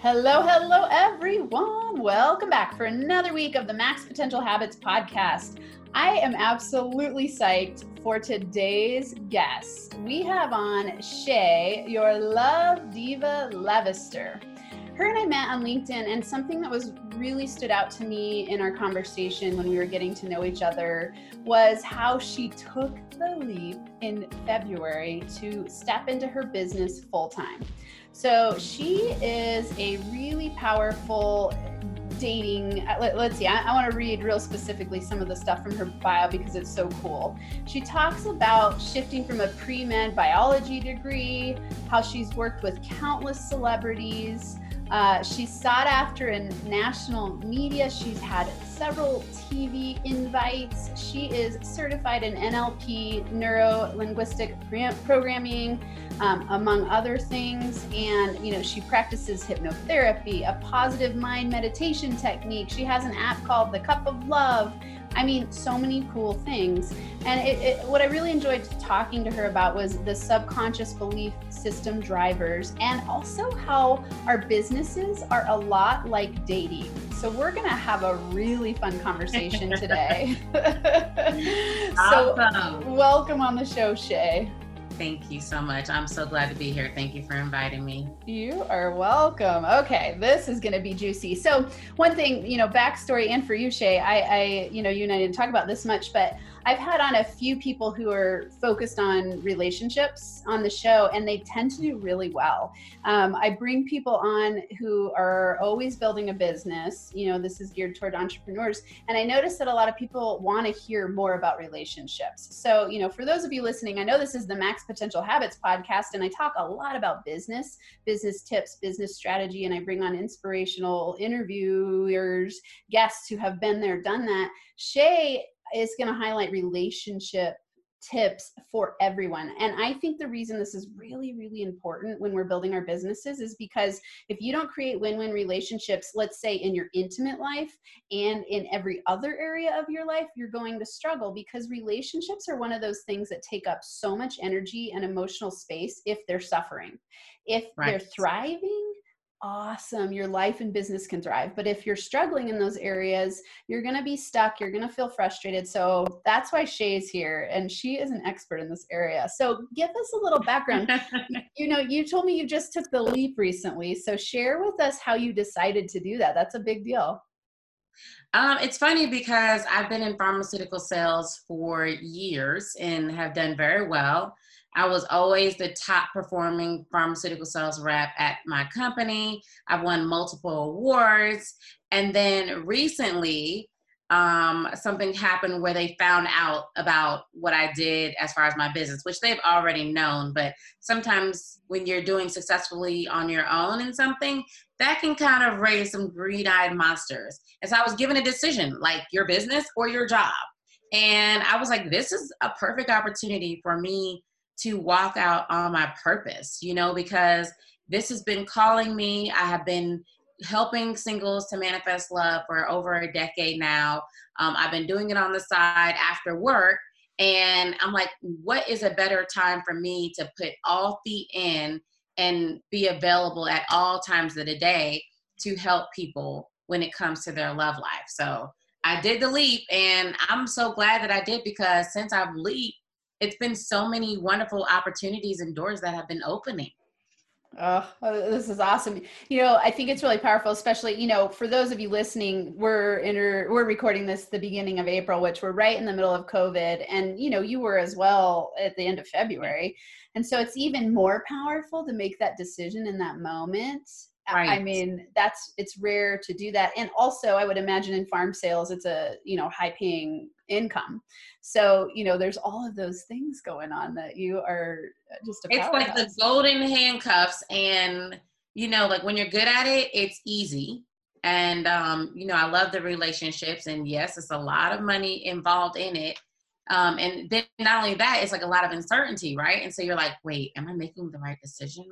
Hello, hello, everyone. Welcome back for another week of the Max Potential Habits podcast. I am absolutely psyched for today's guest. We have on Shay, your love diva Levister. Her and I met on LinkedIn, and something that was really stood out to me in our conversation when we were getting to know each other was how she took the leap in February to step into her business full time. So she is a really powerful dating. Uh, let, us see, I, I want to read real specifically some of the stuff from her bio because it's so cool. She talks about shifting from a pre med biology degree, how she's worked with countless celebrities. Uh, she's sought after in national media. She's had several TV invites. She is certified in NLP, neuro linguistic programming, um, among other things. And, you know, she practices hypnotherapy, a positive mind meditation technique. She has an app called The Cup of Love. I mean, so many cool things. And it, it, what I really enjoyed talking to her about was the subconscious belief system drivers and also how our businesses are a lot like dating. So we're going to have a really fun conversation today. so, awesome. welcome on the show, Shay. Thank you so much. I'm so glad to be here. Thank you for inviting me. You are welcome. Okay, this is going to be juicy. So, one thing, you know, backstory, and for you, Shay, I, I, you know, you and I didn't talk about this much, but I've had on a few people who are focused on relationships on the show, and they tend to do really well. Um, I bring people on who are always building a business. You know, this is geared toward entrepreneurs, and I notice that a lot of people want to hear more about relationships. So, you know, for those of you listening, I know this is the Max Potential Habits podcast, and I talk a lot about business, business tips, business strategy, and I bring on inspirational interviewers, guests who have been there, done that. Shay is going to highlight relationship tips for everyone. And I think the reason this is really, really important when we're building our businesses is because if you don't create win win relationships, let's say in your intimate life and in every other area of your life, you're going to struggle because relationships are one of those things that take up so much energy and emotional space if they're suffering. If right. they're thriving, awesome. Your life and business can thrive. But if you're struggling in those areas, you're going to be stuck. You're going to feel frustrated. So that's why Shay's here. And she is an expert in this area. So give us a little background. you know, you told me you just took the leap recently. So share with us how you decided to do that. That's a big deal. Um, it's funny because I've been in pharmaceutical sales for years and have done very well. I was always the top performing pharmaceutical sales rep at my company. I've won multiple awards. And then recently, um, something happened where they found out about what I did as far as my business, which they've already known. But sometimes when you're doing successfully on your own in something, that can kind of raise some greed eyed monsters. And so I was given a decision like your business or your job. And I was like, this is a perfect opportunity for me to walk out on my purpose, you know, because this has been calling me. I have been helping singles to manifest love for over a decade now. Um, I've been doing it on the side after work. And I'm like, what is a better time for me to put all feet in and be available at all times of the day to help people when it comes to their love life? So I did the leap, and I'm so glad that I did because since I've leaped, it's been so many wonderful opportunities and doors that have been opening. Oh, this is awesome. You know, I think it's really powerful, especially, you know, for those of you listening, we're inter- we're recording this the beginning of April, which we're right in the middle of COVID. And, you know, you were as well at the end of February. And so it's even more powerful to make that decision in that moment Right. I mean, that's it's rare to do that. And also, I would imagine in pharm sales, it's a you know high paying income. So you know, there's all of those things going on that you are just. it's like the golden handcuffs, and you know, like when you're good at it, it's easy. And um, you know, I love the relationships, and yes, it's a lot of money involved in it. Um, and then not only that, it's like a lot of uncertainty, right? And so you're like, wait, am I making the right decision?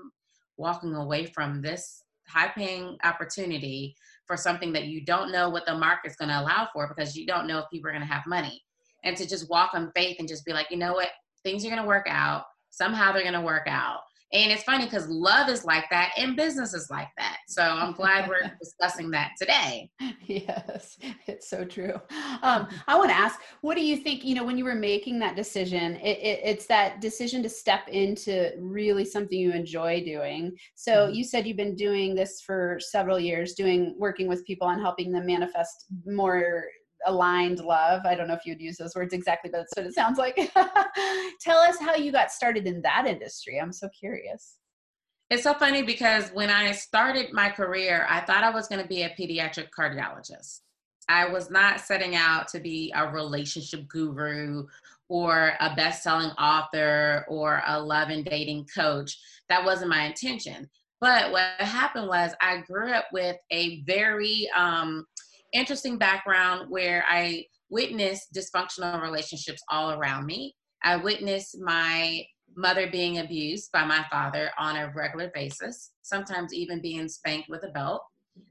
Walking away from this high paying opportunity for something that you don't know what the market's going to allow for because you don't know if people are going to have money. And to just walk on faith and just be like, you know what, things are going to work out. Somehow they're going to work out. And it's funny because love is like that and business is like that. So I'm glad we're discussing that today. Yes, it's so true. Um, I want to ask, what do you think? You know, when you were making that decision, it, it, it's that decision to step into really something you enjoy doing. So mm-hmm. you said you've been doing this for several years, doing working with people and helping them manifest more aligned love. I don't know if you'd use those words exactly, but that's what it sounds like. Tell us how you got started in that industry. I'm so curious. It's so funny because when I started my career, I thought I was going to be a pediatric cardiologist. I was not setting out to be a relationship guru or a best selling author or a love and dating coach. That wasn't my intention. But what happened was I grew up with a very um, interesting background where I witnessed dysfunctional relationships all around me. I witnessed my mother being abused by my father on a regular basis, sometimes even being spanked with a belt.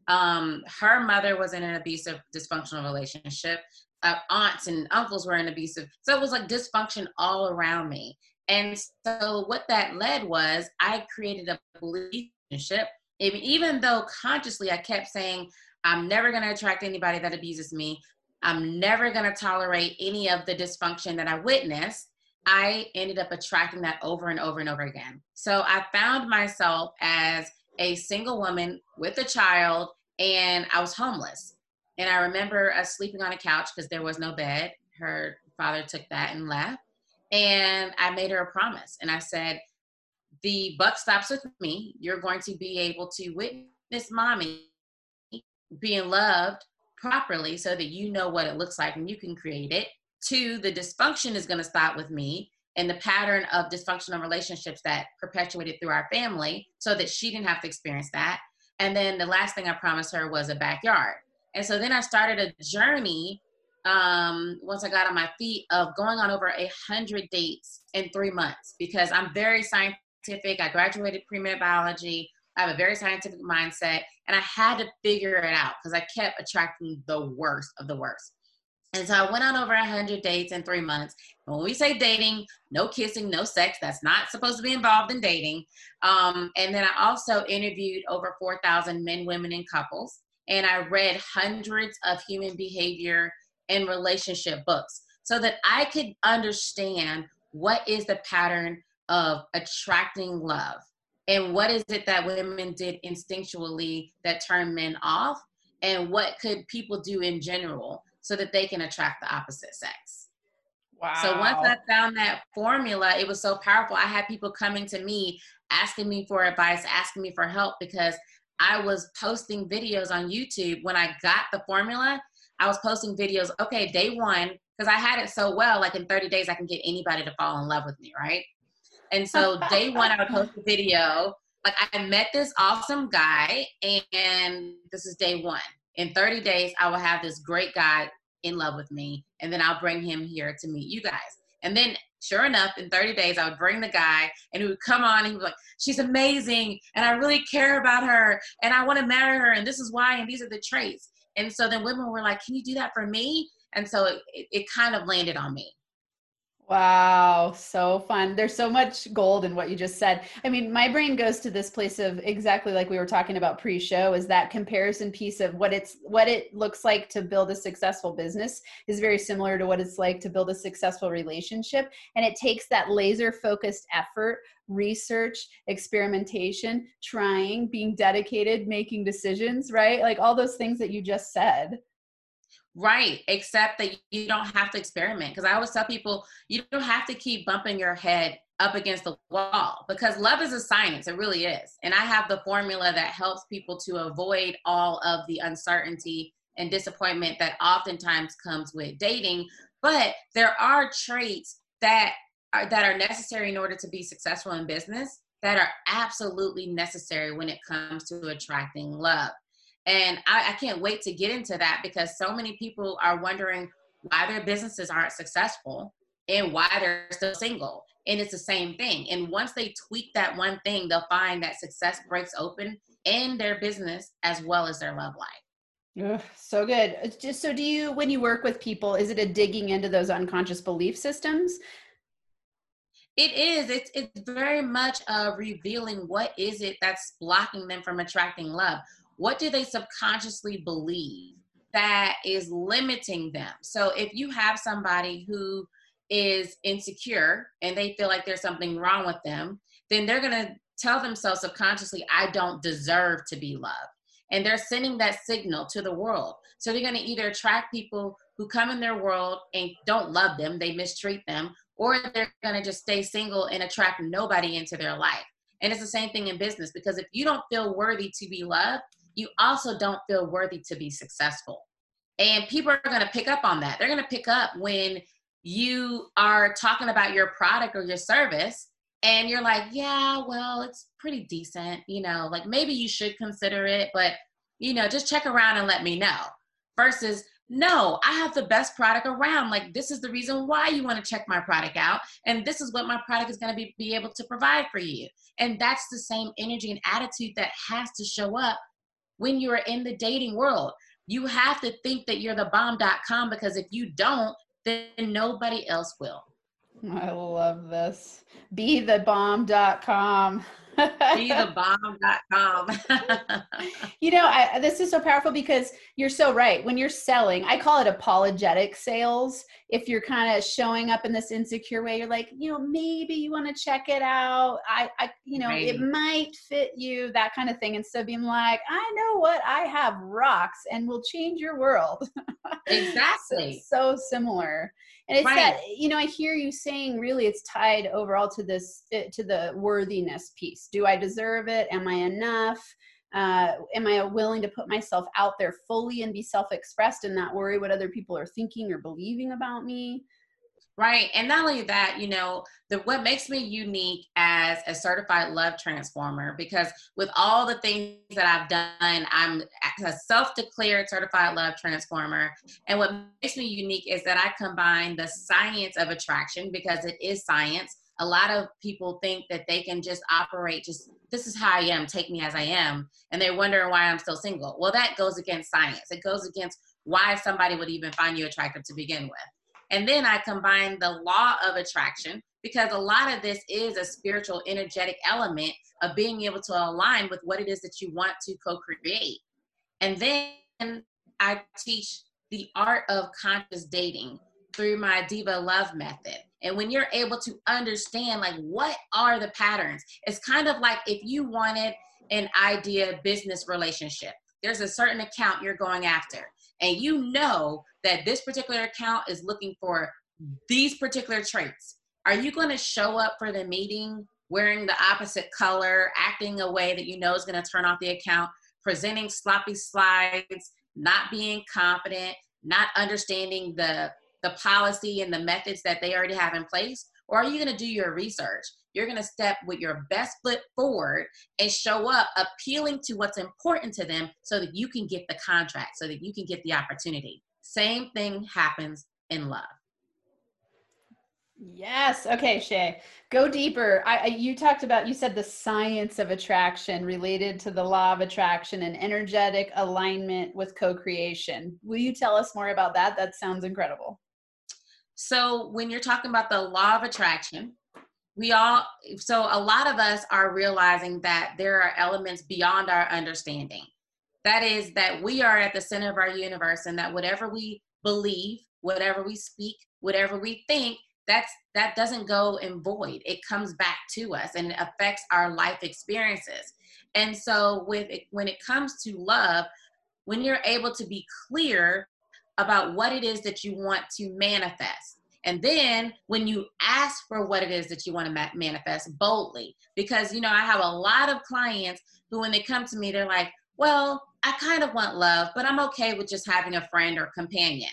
Um, her mother was in an abusive, dysfunctional relationship. Uh, aunts and uncles were in abusive. So it was like dysfunction all around me. And so what that led was I created a relationship. Even though consciously I kept saying, I'm never going to attract anybody that abuses me. I'm never going to tolerate any of the dysfunction that I witnessed. I ended up attracting that over and over and over again. So I found myself as a single woman with a child, and I was homeless. And I remember us sleeping on a couch because there was no bed. Her father took that and left. And I made her a promise. And I said, The buck stops with me. You're going to be able to witness mommy being loved properly so that you know what it looks like and you can create it. Two, the dysfunction is going to stop with me and the pattern of dysfunctional relationships that perpetuated through our family so that she didn't have to experience that. And then the last thing I promised her was a backyard. And so then I started a journey um, once I got on my feet of going on over a hundred dates in three months because I'm very scientific. I graduated pre-med biology. I have a very scientific mindset, and I had to figure it out because I kept attracting the worst of the worst. And so I went on over 100 dates in three months. When we say dating, no kissing, no sex, that's not supposed to be involved in dating. Um, and then I also interviewed over 4,000 men, women, and couples. And I read hundreds of human behavior and relationship books so that I could understand what is the pattern of attracting love and what is it that women did instinctually that turned men off? And what could people do in general so that they can attract the opposite sex? Wow so once i found that formula it was so powerful. I had people coming to me asking me for advice asking me for help because i was posting videos on youtube. When i got the formula i was posting videos okay day one because i had it so well like in 30 days i can get anybody to fall in love with me right and so day one, I would post a video. Like I met this awesome guy, and this is day one. In 30 days, I will have this great guy in love with me, and then I'll bring him here to meet you guys. And then, sure enough, in 30 days, I would bring the guy, and he would come on, and he was like, "She's amazing, and I really care about her, and I want to marry her, and this is why, and these are the traits." And so then women were like, "Can you do that for me?" And so it, it, it kind of landed on me. Wow, so fun. There's so much gold in what you just said. I mean, my brain goes to this place of exactly like we were talking about pre-show is that comparison piece of what it's what it looks like to build a successful business is very similar to what it's like to build a successful relationship and it takes that laser focused effort, research, experimentation, trying, being dedicated, making decisions, right? Like all those things that you just said. Right, except that you don't have to experiment. Because I always tell people you don't have to keep bumping your head up against the wall because love is a science. It really is. And I have the formula that helps people to avoid all of the uncertainty and disappointment that oftentimes comes with dating. But there are traits that are, that are necessary in order to be successful in business that are absolutely necessary when it comes to attracting love. And I, I can't wait to get into that because so many people are wondering why their businesses aren't successful and why they're still single. And it's the same thing. And once they tweak that one thing, they'll find that success breaks open in their business as well as their love life. Ugh, so good. It's Just so do you when you work with people, is it a digging into those unconscious belief systems? It is. It's it's very much uh, revealing what is it that's blocking them from attracting love. What do they subconsciously believe that is limiting them? So if you have somebody who is insecure and they feel like there's something wrong with them, then they're gonna tell themselves subconsciously, I don't deserve to be loved. And they're sending that signal to the world. So they're going to either attract people who come in their world and don't love them, they mistreat them, or they're going to just stay single and attract nobody into their life. And it's the same thing in business because if you don't feel worthy to be loved, you also don't feel worthy to be successful. And people are going to pick up on that. They're going to pick up when you are talking about your product or your service and you're like, yeah, well, it's pretty decent, you know, like maybe you should consider it, but you know, just check around and let me know. Versus, no, I have the best product around. Like, this is the reason why you want to check my product out. And this is what my product is going to be, be able to provide for you. And that's the same energy and attitude that has to show up when you're in the dating world. You have to think that you're the bomb.com because if you don't, then nobody else will. I love this. Be the bomb.com. Be the bomb.com. you know, I, this is so powerful because you're so right. When you're selling, I call it apologetic sales. If you're kind of showing up in this insecure way, you're like, you know, maybe you want to check it out. I, I you know, right. it might fit you, that kind of thing. Instead of being like, I know what I have rocks and will change your world. Exactly. so, so similar and it's right. that you know i hear you saying really it's tied overall to this eh, to the worthiness piece. Do i deserve it? Am i enough? Uh, am i willing to put myself out there fully and be self-expressed and not worry what other people are thinking or believing about me Right. And not only that, you know, the what makes me unique as a certified love transformer, because with all the things that I've done, I'm a self-declared certified love transformer. And what makes me unique is that I combine the science of attraction because it is science. A lot of people think that they can just operate just this is how I am, take me as I am, and they're wondering why I'm still single. Well, that goes against science. It goes against why somebody would even find you attractive to begin with. And then I combine the law of attraction because a lot of this is a spiritual, energetic element of being able to align with what it is that you want to co create. And then I teach the art of conscious dating through my Diva Love method. And when you're able to understand, like, what are the patterns, it's kind of like if you wanted an idea business relationship, there's a certain account you're going after and you know that this particular account is looking for these particular traits, are you going to show up for the meeting wearing the opposite color, acting a way that you know is going to turn off the account, presenting sloppy slides, not being confident, not understanding the the policy and the methods that they already have in place? Or are you going to do your research? You're going to step with your best foot forward and show up appealing to what's important to them so that you can get the contract, so that you can get the opportunity. Same thing happens in love. Yes. Okay, Shay. Go deeper. I, you talked about you said the science of attraction related to the law of attraction and energetic alignment with co-creation. Will you tell us more about that? That sounds incredible. So, when you're talking about the law of attraction, we all so a lot of us are realizing that there are elements beyond our understanding that is that we are at the center of our universe and that whatever we believe whatever we speak whatever we think that's that doesn't go in void. It comes back to us and it affects our life experiences. And so with it, when it comes to love when you're able to be clear about what it is that you want to manifest and then when you ask for what it is that you want to ma- manifest boldly, because, you know, I have a lot of clients who, when they come to me, they're like, well, I kind of want love, but I'm okay with just having a friend or companion.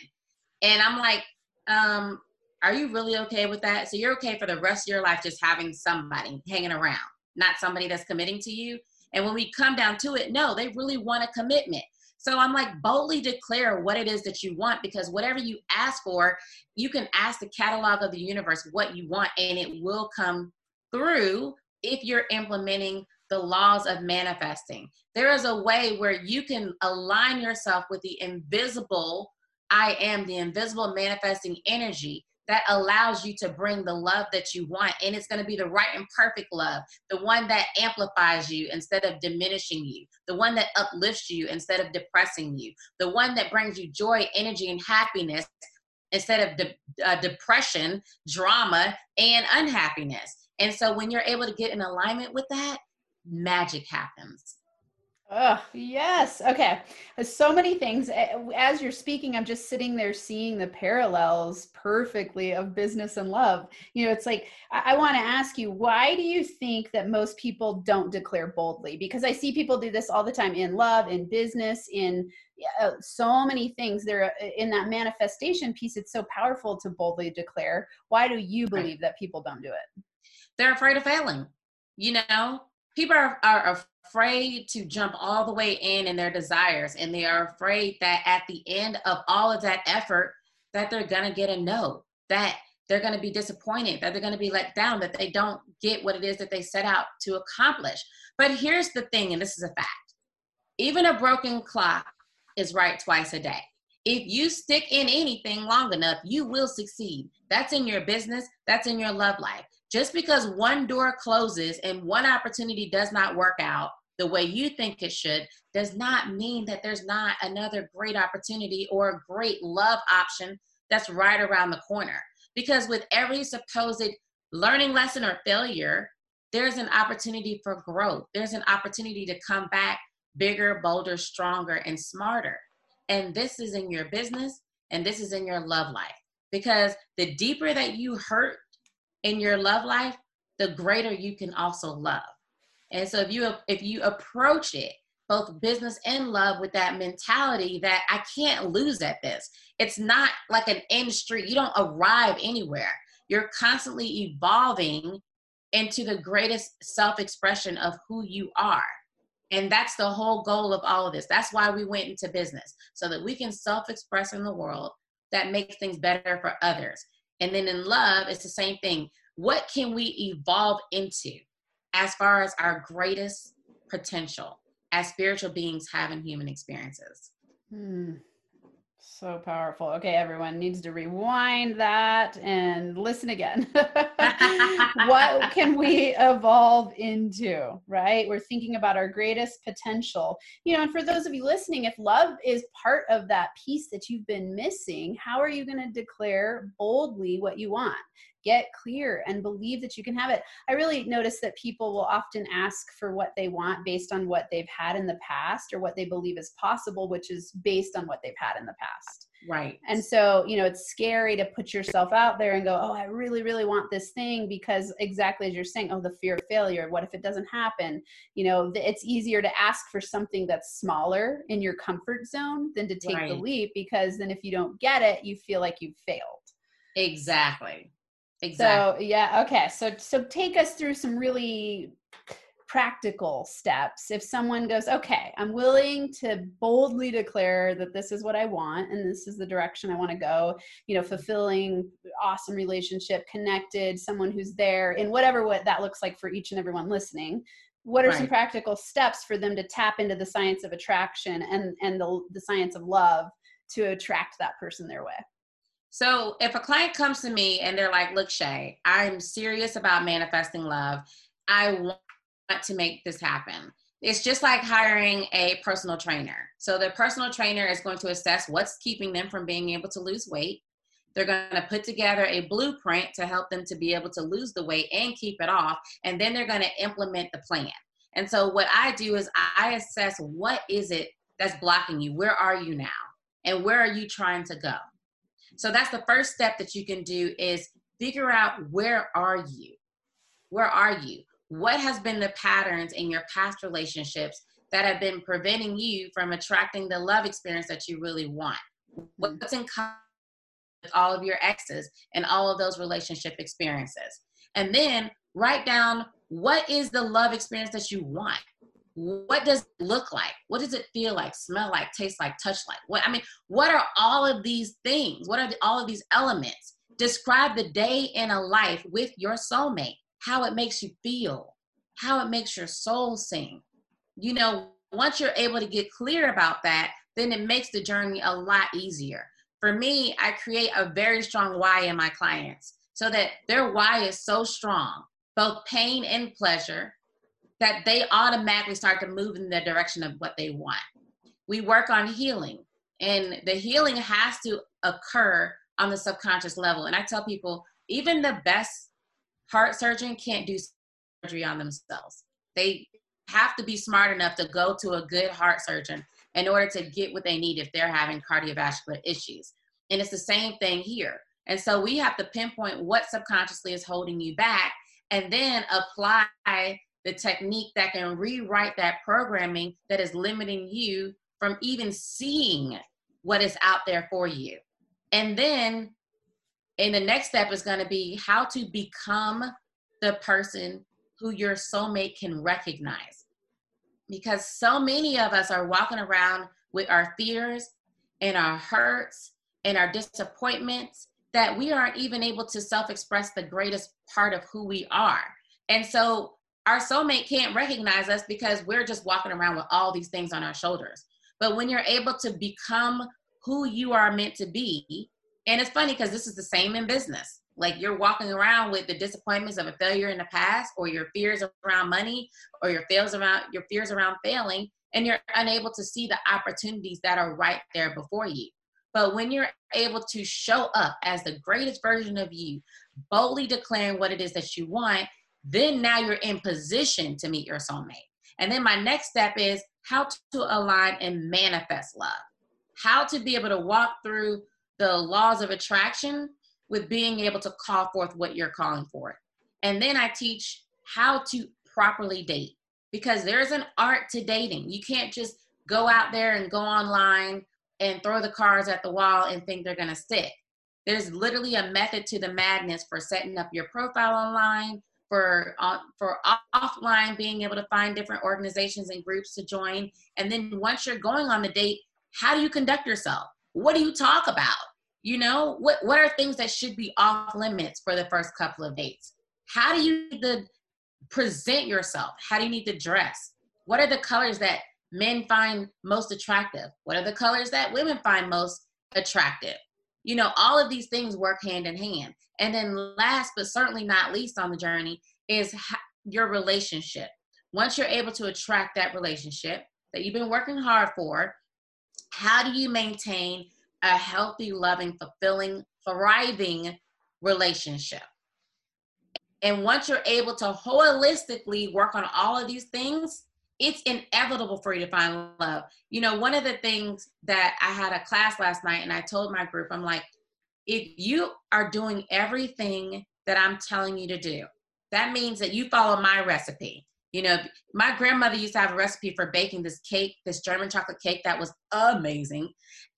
And I'm like, um, are you really okay with that? So you're okay for the rest of your life just having somebody hanging around, not somebody that's committing to you. And when we come down to it, no, they really want a commitment. So I'm like, boldly declare what it is that you want because whatever you ask for, you can ask the catalog of the universe what you want and it will come through if you're implementing the laws of manifesting. There is a way where you can align yourself with the invisible I am, the invisible manifesting energy that allows you to bring the love that you want. And it's going to be the right and perfect love, the one that amplifies you instead of diminishing you, the one that uplifts you instead of depressing you, the one that brings you joy, energy, and happiness instead of de- uh, depression, drama, and unhappiness. And so when you're able to get in alignment with that, magic happens. Oh, yes. Okay. So many things. As you're speaking, I'm just sitting there seeing the parallels perfectly of business and love. You know, it's like, I, I want to ask you, why do you think that most people don't declare boldly? Because I see people do this all the time in love, in business, in uh, so many things. There, uh, in that manifestation piece, it's so powerful to boldly declare. Why do you believe that people don't do it? They're afraid of failing. You know, people are, are afraid to jump all the way in in their desires and they are afraid that at the end of all of that effort that they're going to get a no that they're going to be disappointed that they're going to be let down that they don't get what it is that they set out to accomplish. But here's the thing and this is a fact. Even a broken clock is right twice a day. If you stick in anything long enough you will succeed. That's in your business that's in your love life just because one door closes and one opportunity does not work out the way you think it should does not mean that there's not another great opportunity or a great love option that's right around the corner. Because with every supposed learning lesson or failure, there's an opportunity for growth. There's an opportunity to come back bigger, bolder, stronger, and smarter. And this is in your business and this is in your love life. Because the deeper that you hurt in your love life, the greater you can also love. And so if you if you approach it both business and love with that mentality that I can't lose at this. It's not like an industry. You don't arrive anywhere. You're constantly evolving into the greatest self-expression of who you are. And that's the whole goal of all of this. That's why we went into business so that we can self-express in the world that makes things better for others. And then in love, it's the same thing. What can we evolve into? as far as our greatest potential as spiritual beings having human experiences. Hmm. So powerful. Okay, everyone needs to rewind that and listen again. what can we evolve into, right? We're thinking about our greatest potential. You know, and for those of you listening, if love is part of that piece that you've been missing, how are you going to declare boldly what you want? Get clear and believe that you can have it. I really notice that people will often ask for what they want based on what they've had in the past or what they believe is possible, which is based on what they've had in the past. Right. And so, you know, it's scary to put yourself out there and go, oh, I really, really want this thing because exactly as you're saying, oh, the fear of failure. What if it doesn't happen? You know, it's easier to ask for something that's smaller in your comfort zone than to take right. the leap because then if you don't get it, you feel like you've failed. Exactly. Exactly. So yeah, okay. So so take us through some really practical steps. If someone goes, okay, I'm willing to boldly declare that this is what I want and this is the direction I want to go, you know, fulfilling, awesome relationship, connected, someone who's there in whatever what that looks like for each and everyone listening. What are right. some practical steps for them to tap into the science of attraction and and the, the science of love to attract that person their way? So if a client comes to me and they're like, look, Shay, I'm serious about manifesting love. I want to make this happen. It's just like hiring a personal trainer. So the personal trainer is going to assess what's keeping them from being able to lose weight. They're going to put together a blueprint to help them to be able to lose the weight and keep it off. And then they're going to implement the plan. And so what I do is I assess what is it that's blocking you? Where are you now? And where are you trying to go? So that's the first step that you can do is figure out where are you? Where are you? What has been the patterns in your past relationships that have been preventing you from attracting the love experience that you really want? Mm-hmm. What's in common with all of your exes and all of those relationship experiences? And then write down what is the love experience that you want? What does it look like? What does it feel like smell like taste like touch like? What i mean what are all of these things? What are the, all of these elements? Describe the day in a life with your soulmate how it makes you feel how it makes your soul sing. You know once you're able to get clear about that then it makes the journey a lot easier. For me, I create a very strong why in my clients so that their why is so strong, both pain and pleasure, that they automatically start to move in the direction of what they want. We work on healing, and the healing has to occur on the subconscious level. And I tell people, even the best heart surgeon can't do surgery on themselves. They have to be smart enough to go to a good heart surgeon in order to get what they need if they're having cardiovascular issues. And it's the same thing here. And so we have to pinpoint what subconsciously is holding you back and then apply the technique that can rewrite that programming that is limiting you from even seeing what is out there for you. And then and the next step is going to be how to become the person who your soulmate can recognize. Because so many of us are walking around with our fears and our hurts and our disappointments that we aren't even able to self express the greatest part of who we are. And so our soulmate can't recognize us because we're just walking around with all these things on our shoulders. But when you're able to become who you are meant to be, and it's funny because this is the same in business. Like you're walking around with the disappointments of a failure in the past, or your fears around money, or your fears around your fears around failing, and you're unable to see the opportunities that are right there before you. But when you're able to show up as the greatest version of you, boldly declaring what it is that you want, then now you're in position to meet your soulmate. And then my next step is how to align and manifest love. How to be able to walk through the laws of attraction with being able to call forth what you're calling for. And then I teach how to properly date because there's an art to dating. You can't just go out there and go online and throw the cards at the wall and think they're going to stick. There's literally a method to the madness for setting up your profile online, for uh, for offline being able to find different organizations and groups to join, and then once you're going on the date, how do you conduct yourself? What do you talk about? You know, what what are things that should be off limits for the first couple of dates? How do you need to present yourself? How do you need to dress? What are the colors that men find most attractive? What are the colors that women find most attractive? You know, all of these things work hand in hand. And then, last but certainly not least on the journey, is your relationship. Once you're able to attract that relationship that you've been working hard for, how do you maintain a healthy, loving, fulfilling, thriving relationship? And once you're able to holistically work on all of these things, it's inevitable for you to find love. You know, one of the things that I had a class last night and I told my group, I'm like, if you are doing everything that I'm telling you to do, that means that you follow my recipe. You know, my grandmother used to have a recipe for baking this cake, this German chocolate cake that was amazing.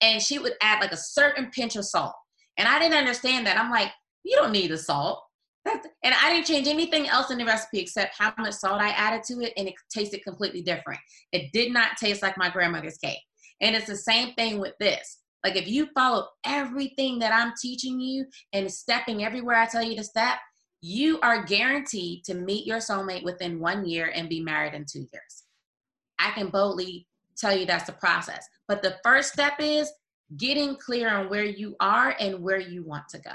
And she would add like a certain pinch of salt. And I didn't understand that. I'm like, you don't need the salt and I didn't change anything else in the recipe except how much salt I added to it, and it tasted completely different. It did not taste like my grandmother's cake. And it's the same thing with this. Like if you follow everything that I'm teaching you and stepping everywhere I tell you to step, you are guaranteed to meet your soulmate within one year and be married in two years. I can boldly tell you that's the process. But the first step is getting clear on where you are and where you want to go.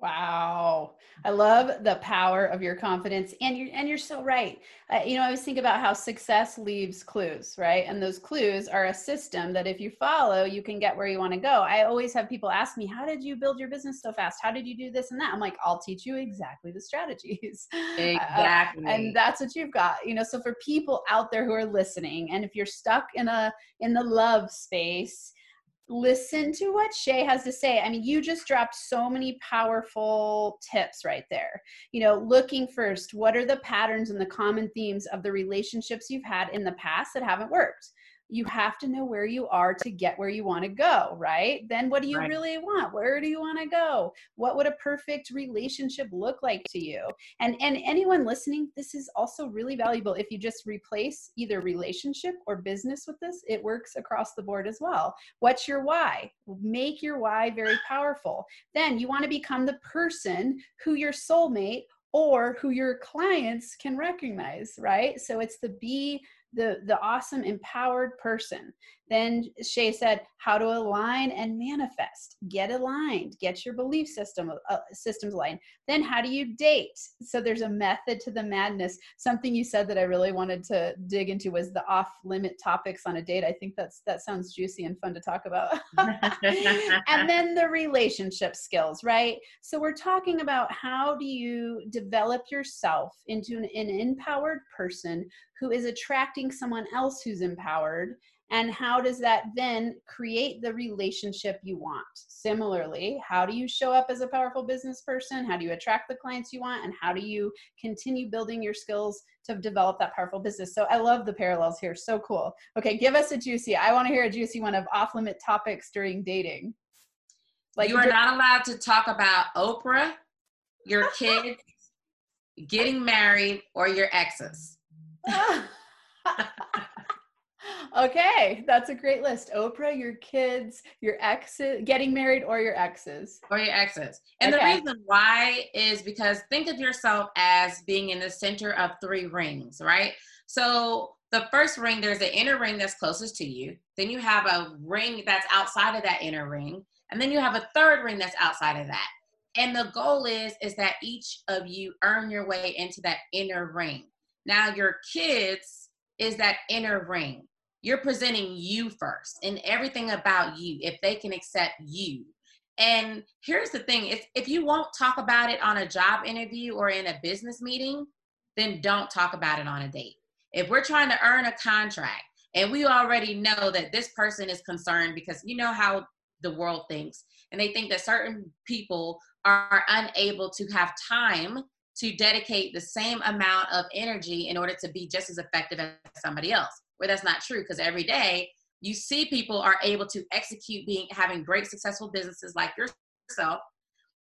Wow. I love the power of your confidence and you're and you're so right. Uh, you know, I always think about how success leaves clues, right? And those clues are a system that if you follow, you can get where you want to go. I always have people ask me, "How did you build your business so fast? How did you do this and that?" I'm like, "I'll teach you exactly the strategies." Exactly. Uh, and that's what you've got. You know, so for people out there who are listening and if you're stuck in a in the love space, listen to what Shay has to say. I mean, you just dropped so many powerful tips right there. You know, looking first, what are the patterns and the common themes of the relationships you've had in the past that haven't worked? You have to know where you are to get where you want to go, right? Then what do you right. really want? Where do you want to go? What would a perfect relationship look like to you? And and anyone listening, this is also really valuable if you just replace either relationship or business with this, it works across the board as well. What's your why? Make your why very powerful. Then you want to become the person who your soulmate or who your clients can recognize, right? So it's the be the the awesome empowered person then shay said how to align and manifest. Get aligned. Get your belief system uh, systems aligned. Then how do you date? So there's a method to the madness. Something you said that i really wanted to dig into was the off limit topics on a date. I think that's that sounds juicy and fun to talk about. And then the relationship skills right? So we're talking about how do you develop yourself into an, an empowered person who is attracting someone else who's empowered and how does that then create the relationship you want? Similarly how do you show up as a powerful business person? How do you attract the clients you want? And how do you continue building your skills to develop that powerful business? So i love the parallels here. So cool. Okay give us a juicy i want to hear a juicy one of off limit topics during dating. Like you are not allowed to talk about oprah your kids getting married or your exes okay, that's a great list. Oprah, your kids, your exes, getting married, or your exes. Or your exes. And okay. the reason why is because think of yourself as being in the center of three rings, right? So the first ring, there's an inner ring that's closest to you. Then you have a ring that's outside of that inner ring. And then you have a third ring that's outside of that. And the goal is is that each of you earn your way into that inner ring. Now your kids is that inner ring you're presenting you first and everything about you if they can accept you. And here's the thing if, if you won't talk about it on a job interview or in a business meeting then don't talk about it on a date. If we're trying to earn a contract and we already know that this person is concerned because you know how the world thinks and they think that certain people are unable to have time to dedicate the same amount of energy in order to be just as effective as somebody else where that's not true because every day you see people are able to execute being having great successful businesses like yourself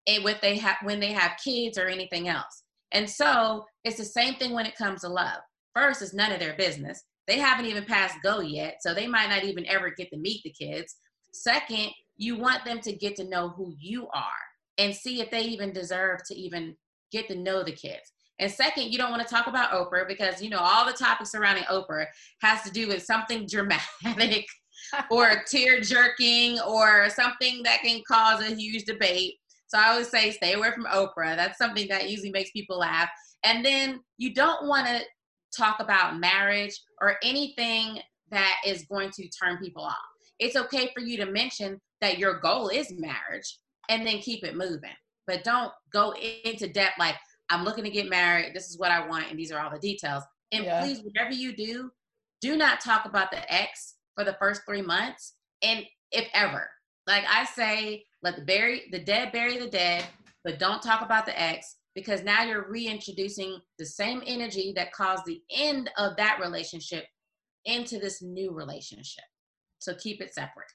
and what they have when they have kids or anything else. And so it's the same thing when it comes to love. First it's none of their business. They haven't even passed go yet so they might not even ever get to meet the kids. Second you want them to get to know who you are and see if they even deserve to even get to know the kids and second, you don't want to talk about Oprah because you know all the topics surrounding Oprah has to do with something dramatic or tear jerking or something that can cause a huge debate. So I always say stay away from Oprah. That's something that usually makes people laugh. And then you don't want to talk about marriage or anything that is going to turn people off. It's okay for you to mention that your goal is marriage and then keep it moving. But don't go into depth like, I'm looking to get married. This is what I want, and these are all the details. And yeah. please, whatever you do, do not talk about the ex for the first three months, and if ever. Like I say, let the bury the dead bury the dead, but don't talk about the ex because now you're reintroducing the same energy that caused the end of that relationship into this new relationship. So keep it separate.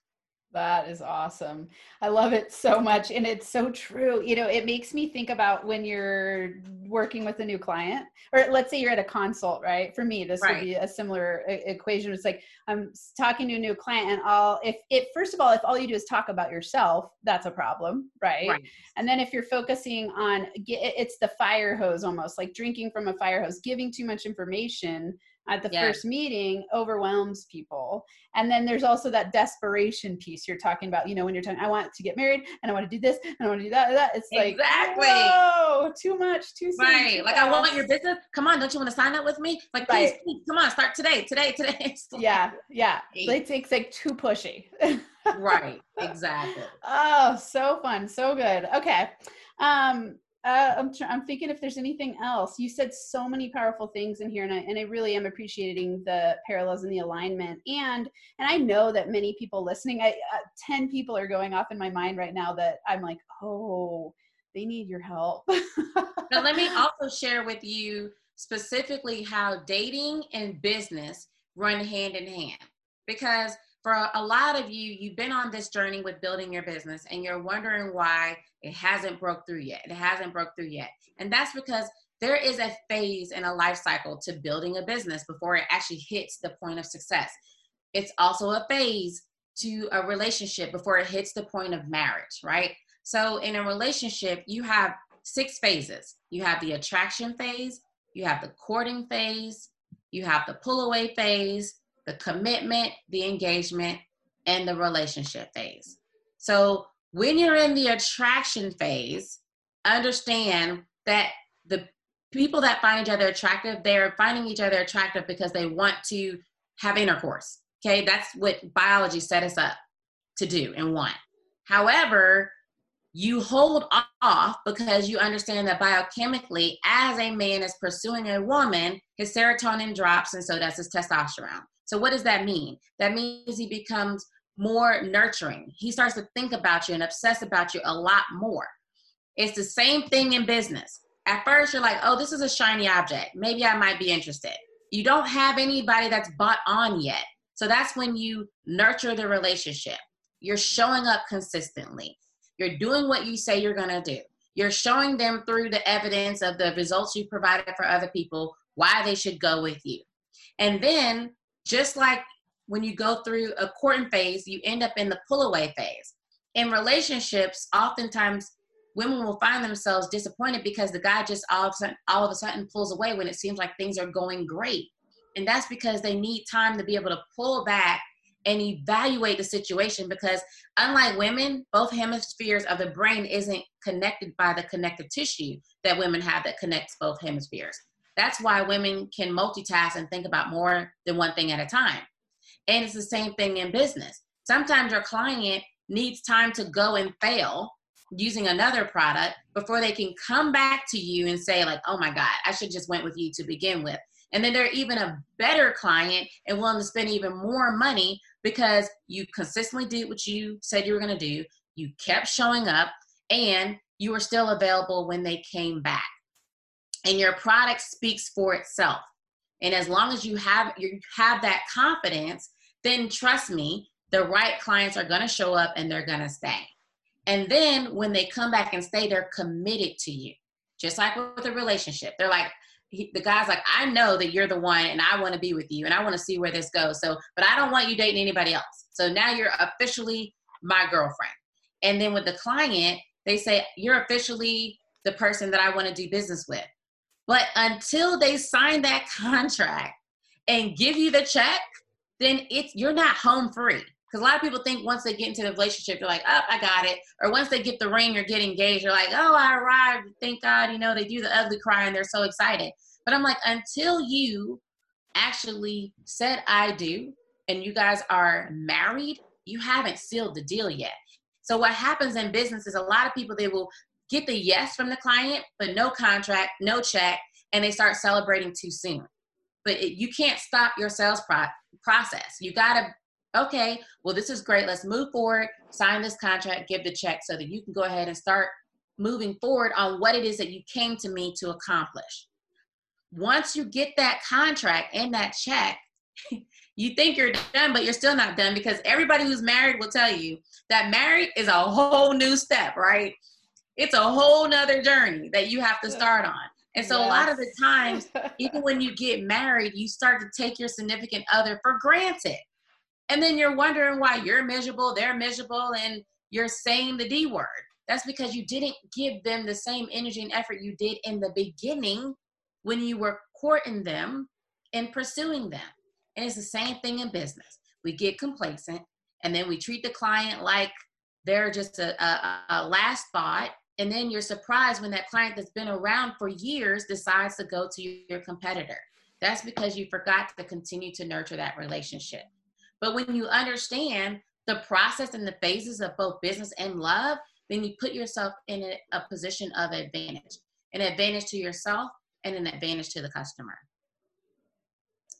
That is awesome. I love it so much. And it's so true. You know, it makes me think about when you're working with a new client, or let's say you're at a consult, right? For me, this right. would be a similar equation. It's like I'm talking to a new client, and all, if it, first of all, if all you do is talk about yourself, that's a problem, right? right. And then if you're focusing on, it's the fire hose almost like drinking from a fire hose, giving too much information at the first meeting overwhelms people. And then there's also that desperation piece you're talking about, you know, when you're talking, I want to get married and I want to do this and I want to do that. that. It's like, exactly. Whoa, too much, too soon. Right. Too like, fast. I want your business. Come on. Don't you want to sign up with me? Like, please, right. please, come on, start today, today, today. yeah. Yeah. Like, it's like too pushy. right. Exactly. Oh, so fun. So good. Okay. Um, uh, I'm, tr- I'm thinking if there's anything else. You said so many powerful things in here, and I, and I really am appreciating the parallels and the alignment. And and I know that many people listening, I, uh, ten people are going off in my mind right now that I'm like, oh, they need your help. now, let me also share with you specifically how dating and business run hand in hand, because for a lot of you, you've been on this journey with building your business, and you're wondering why it hasn't broke through yet. It hasn't broke through yet. And that's because there is a phase in a life cycle to building a business before it actually hits the point of success. It's also a phase to a relationship before it hits the point of marriage, right? So in a relationship, you have six phases. You have the attraction phase, you have the courting phase, you have the pull away phase, the commitment, the engagement, and the relationship phase. So when you're in the attraction phase, understand that the people that find each other attractive, they're finding each other attractive because they want to have intercourse. Okay, that's what biology set us up to do and want. However, you hold off because you understand that biochemically, as a man is pursuing a woman, his serotonin drops and so does his testosterone. So, what does that mean? That means he becomes more nurturing. He starts to think about you and obsess about you a lot more. It's the same thing in business. At first, you're like, oh, this is a shiny object. Maybe I might be interested. You don't have anybody that's bought on yet. So that's when you nurture the relationship. You're showing up consistently. You're doing what you say you're going to do. You're showing them through the evidence of the results you provided for other people why they should go with you. And then, just like when you go through a courting phase, you end up in the pull away phase. In relationships, oftentimes women will find themselves disappointed because the guy just all of a sudden, all of a sudden pulls away when it seems like things are going great. And that's because they need time to be able to pull back and evaluate the situation because unlike women both hemispheres of the brain isn't connected by the connective tissue that women have that connects both hemispheres that's why women can multitask and think about more than one thing at a time and it's the same thing in business sometimes your client needs time to go and fail using another product before they can come back to you and say like oh my god i should just went with you to begin with and then they're even a better client and willing to spend even more money because you consistently did what you said you were going to do. You kept showing up and you were still available when they came back. And your product speaks for itself. And as long as you have you have that confidence, then trust me, the right clients are going to show up and they're going to stay. And then when they come back and stay, they're committed to you. Just like with a relationship. They're like, he, the guy's like, I know that you're the one and I want to be with you and I want to see where this goes. So, but I don't want you dating anybody else. So now you're officially my girlfriend. And then with the client, they say, You're officially the person that I want to do business with. But until they sign that contract and give you the check, then it's you're not home free. Because a lot of people think once they get into the relationship, they're like, oh, I got it. Or once they get the ring or get engaged, they're like, oh, I arrived. Thank God. You know, they do the ugly cry and they're so excited. But I'm like, until you actually said I do and you guys are married, you haven't sealed the deal yet. So what happens in business is a lot of people, they will get the yes from the client, but no contract, no check, and they start celebrating too soon. But it, you can't stop your sales pro- process. You got to okay, well, this is great. Let's move forward, sign this contract, give the check so that you can go ahead and start moving forward on what it is that you came to me to accomplish. Once you get that contract and that check, you think you're done, but you're still not done because everybody who's married will tell you that married is a whole new step, right? It's a whole nother journey that you have to start on. And so yes. a lot of the times, even when you get married, you start to take your significant other for granted. And then you're wondering why you're miserable, they're miserable, and you're saying the D word. That's because you didn't give them the same energy and effort you did in the beginning when you were courting them and pursuing them. And it's the same thing in business. We get complacent and then we treat the client like they're just a, a, a last thought. And then you're surprised when that client that's been around for years decides to go to your competitor. That's because you forgot to continue to nurture that relationship. But when you understand the process and the phases of both business and love, then you put yourself in a, position of advantage an advantage to yourself and an advantage to the customer.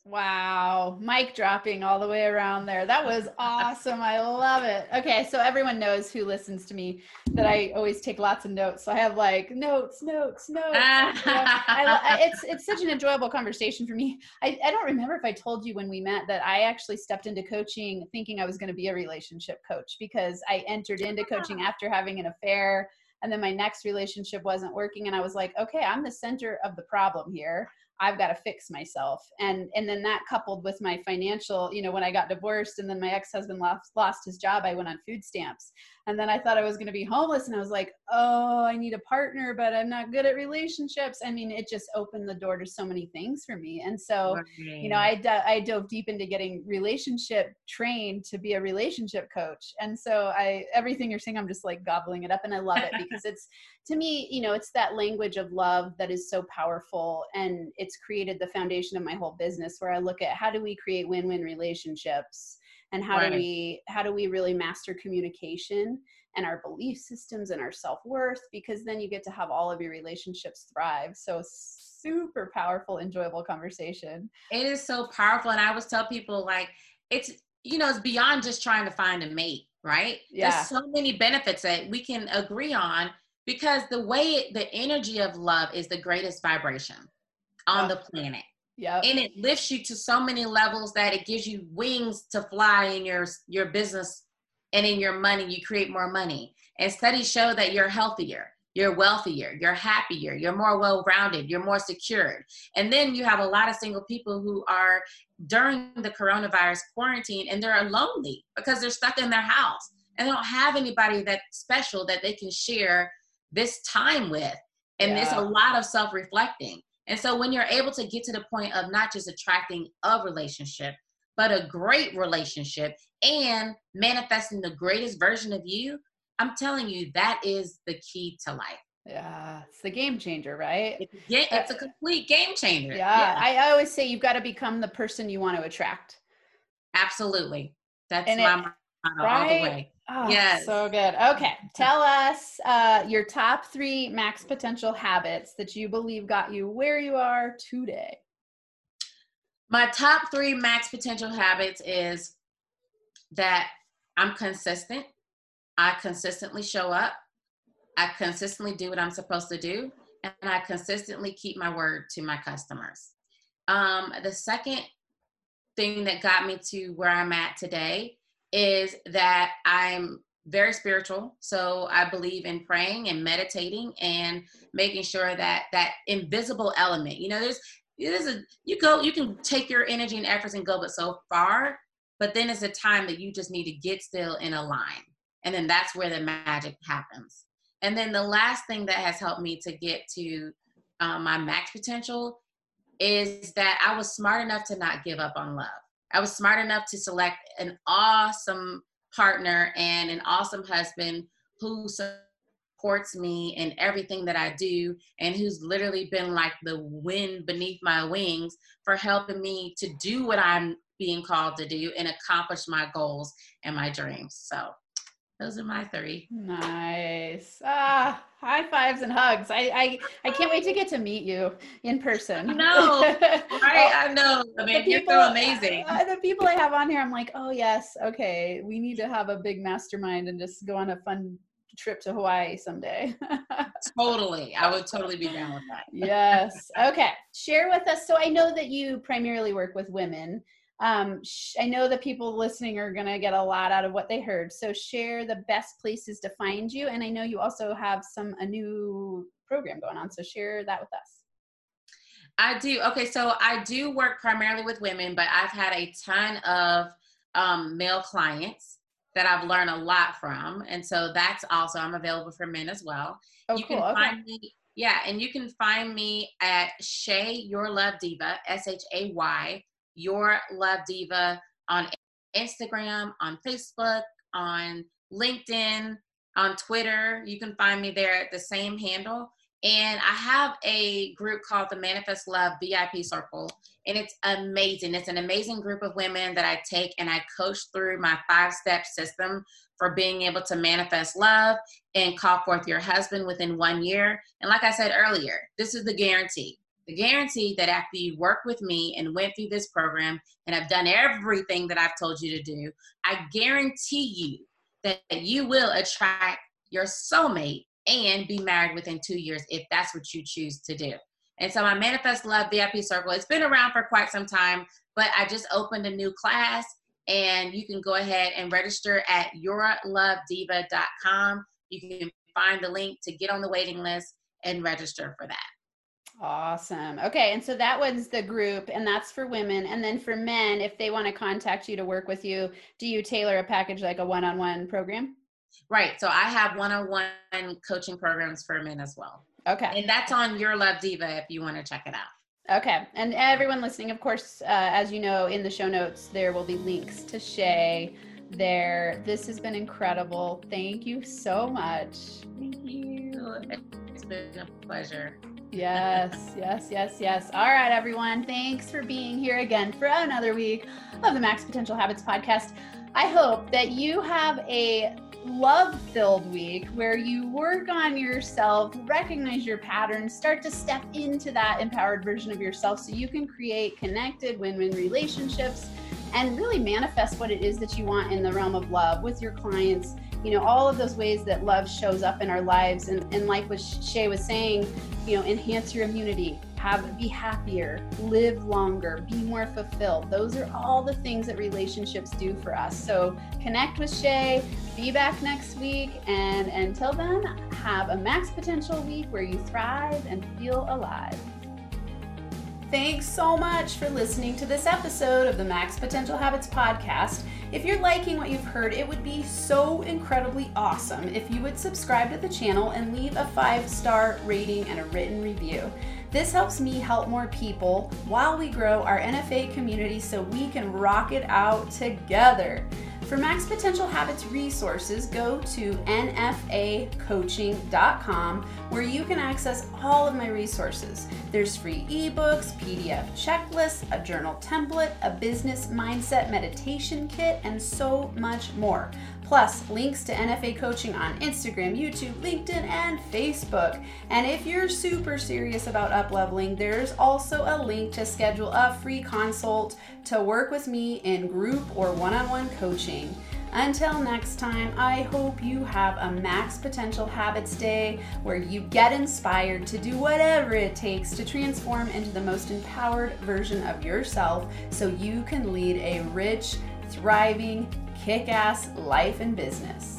Wow, mic dropping all the way around there. That was awesome. I love it. Okay, so everyone knows who listens to me that I always take lots of notes. So I have like notes, notes, notes. I, I, it's it's such an enjoyable conversation for me. I, I don't remember if I told you when we met that I actually stepped into coaching thinking I was going to be a relationship coach because I entered into ah. coaching after having an affair and then my next relationship wasn't working and I was like, okay, I'm the center of the problem here. I've got to fix myself. And and then that coupled with my financial, you know, when I got divorced and then my ex-husband lost lost his job, I went on food stamps. And then I thought I was going to be homeless and I was like, "Oh, I need a partner, but I'm not good at relationships." I mean, it just opened the door to so many things for me. And so, right. you know, I I dove deep into getting relationship trained to be a relationship coach. And so I everything you're saying I'm just like gobbling it up and I love it because it's to me, you know, it's that language of love that is so powerful and it's created the foundation of my whole business where I look at how do we create win-win relationships and how right. do we how do we really master communication and our belief systems and our self-worth because then you get to have all of your relationships thrive. So super powerful enjoyable conversation. It is so powerful and I always tell people like it's you know, it's beyond just trying to find a mate, right? Yeah. There's so many benefits that we can agree on because the way the energy of love is the greatest vibration on the planet. Yeah. And it lifts you to so many levels that it gives you wings to fly in your your business and in your money. You create more money. And studies show that you're healthier, you're wealthier, you're happier, you're more well-rounded, you're more secured. And then you have a lot of single people who are during the coronavirus quarantine and they're lonely because they're stuck in their house and they don't have anybody that special that they can share this time with. And yeah. there's a lot of self reflecting. And so when you're able to get to the point of not just attracting a relationship, but a great relationship and manifesting the greatest version of you, I'm telling you, that is the key to life. Yeah, it's the game changer, right? It's, yeah, it's a uh, complete game changer. Yeah, yeah. I, I, always say you've got to become the person you want to attract. Absolutely. That's and my it, right? all the way. Oh, yes. So good. Okay. Tell us uh, your top three max potential habits that you believe got you where you are today. My top three max potential habits is that I'm consistent. I consistently show up. I consistently do what I'm supposed to do. And I consistently keep my word to my customers. Um, the second thing that got me to where I'm at today is that I'm very spiritual. So I believe in praying and meditating and making sure that that invisible element, you know, there's there's a you go you can take your energy and efforts and go but so far, but then it's a time that you just need to get still and align. And then that's where the magic happens. And then the last thing that has helped me to get to um, my max potential is that I was smart enough to not give up on love. I was smart enough to select an awesome partner and an awesome husband who supports me in everything that I do and who's literally been like the wind beneath my wings for helping me to do what I'm being called to do and accomplish my goals and my dreams. So those are my three. Nice. Ah, high fives and hugs. I I, I can't wait to get to meet you in person. No, right? I know. I mean, people, you're so amazing. Uh, the people I have on here, I'm like, oh yes, okay. We need to have a big mastermind and just go on a fun trip to Hawaii someday. totally. I would totally be down with that. yes. Okay. Share with us. So I know that you primarily work with women um, sh- I know that people listening are going to get a lot out of what they heard. So share the best places to find you. And I know you also have some a new program going on. So share that with us. I do. Okay, so I do work primarily with women, but I've had a ton of um, male clients that I've learned a lot from, and so that's also I'm available for men as well. Oh, you cool. can okay. find me, yeah, and you can find me at Shay Your Love Diva, S H A Y your Love Diva on Instagram, on Facebook, on LinkedIn, on Twitter. You can find me there at the same handle. And I have a group called the Manifest Love VIP Circle, and it's amazing. It's an amazing group of women that I take and I coach through my five step system for being able to manifest love and call forth your husband within one year. And like I said earlier, this is the guarantee the guarantee that after you work with me and went through this program and I've done everything that I've told you to do, I guarantee you that you will attract your soulmate and be married within two years if that's what you choose to do. And so my Manifest Love VIP Circle, it's been around for quite some time, but I just opened a new class and you can go ahead and register at yourlovediva.com. You can find the link to get on the waiting list and register for that. Awesome. Okay. And so that was the group, and that's for women. And then for men, if they want to contact you to work with you, do you tailor a package like a one on one program? Right. So I have one on one coaching programs for men as well. Okay. And that's on Your Love Diva if you want to check it out. Okay. And everyone listening, of course, uh, as you know, in the show notes, there will be links to Shay there. This has been incredible. Thank you so much. Thank you. It's been a pleasure. Yes, yes, yes, yes. All right, everyone. Thanks for being here again for another week of the Max Potential Habits podcast. I hope that you have a love filled week where you work on yourself, recognize your patterns, start to step into that empowered version of yourself so you can create connected win win relationships and really manifest what it is that you want in the realm of love with your clients. You know, all of those ways that love shows up in our lives. And, and like what Shay was saying, you know, enhance your immunity, have be happier, live longer, be more fulfilled. Those are all the things that relationships do for us. So connect with Shay, be back next week, and until then, have a max potential week where you thrive and feel alive. Thanks so much for listening to this episode of the Max Potential Habits podcast. If you're liking what you've heard, it would be so incredibly awesome if you would subscribe to the channel and leave a five star rating and a written review. This helps me help more people while we grow our NFA community so we can rock it out together. For Max Potential Habits resources, go to nfacoaching.com where you can access all of my resources. There's free ebooks, PDF checklists, a journal template, a business mindset meditation kit, and so much more plus links to NFA coaching on Instagram, YouTube, LinkedIn, and Facebook. And if you're super serious about upleveling, there's also a link to schedule a free consult to work with me in group or one on one coaching. Until next time, I hope you have a Max Potential Habits Day where you get inspired to do whatever it takes to transform into the most empowered version of yourself so you can lead a rich, thriving, kick ass life and business.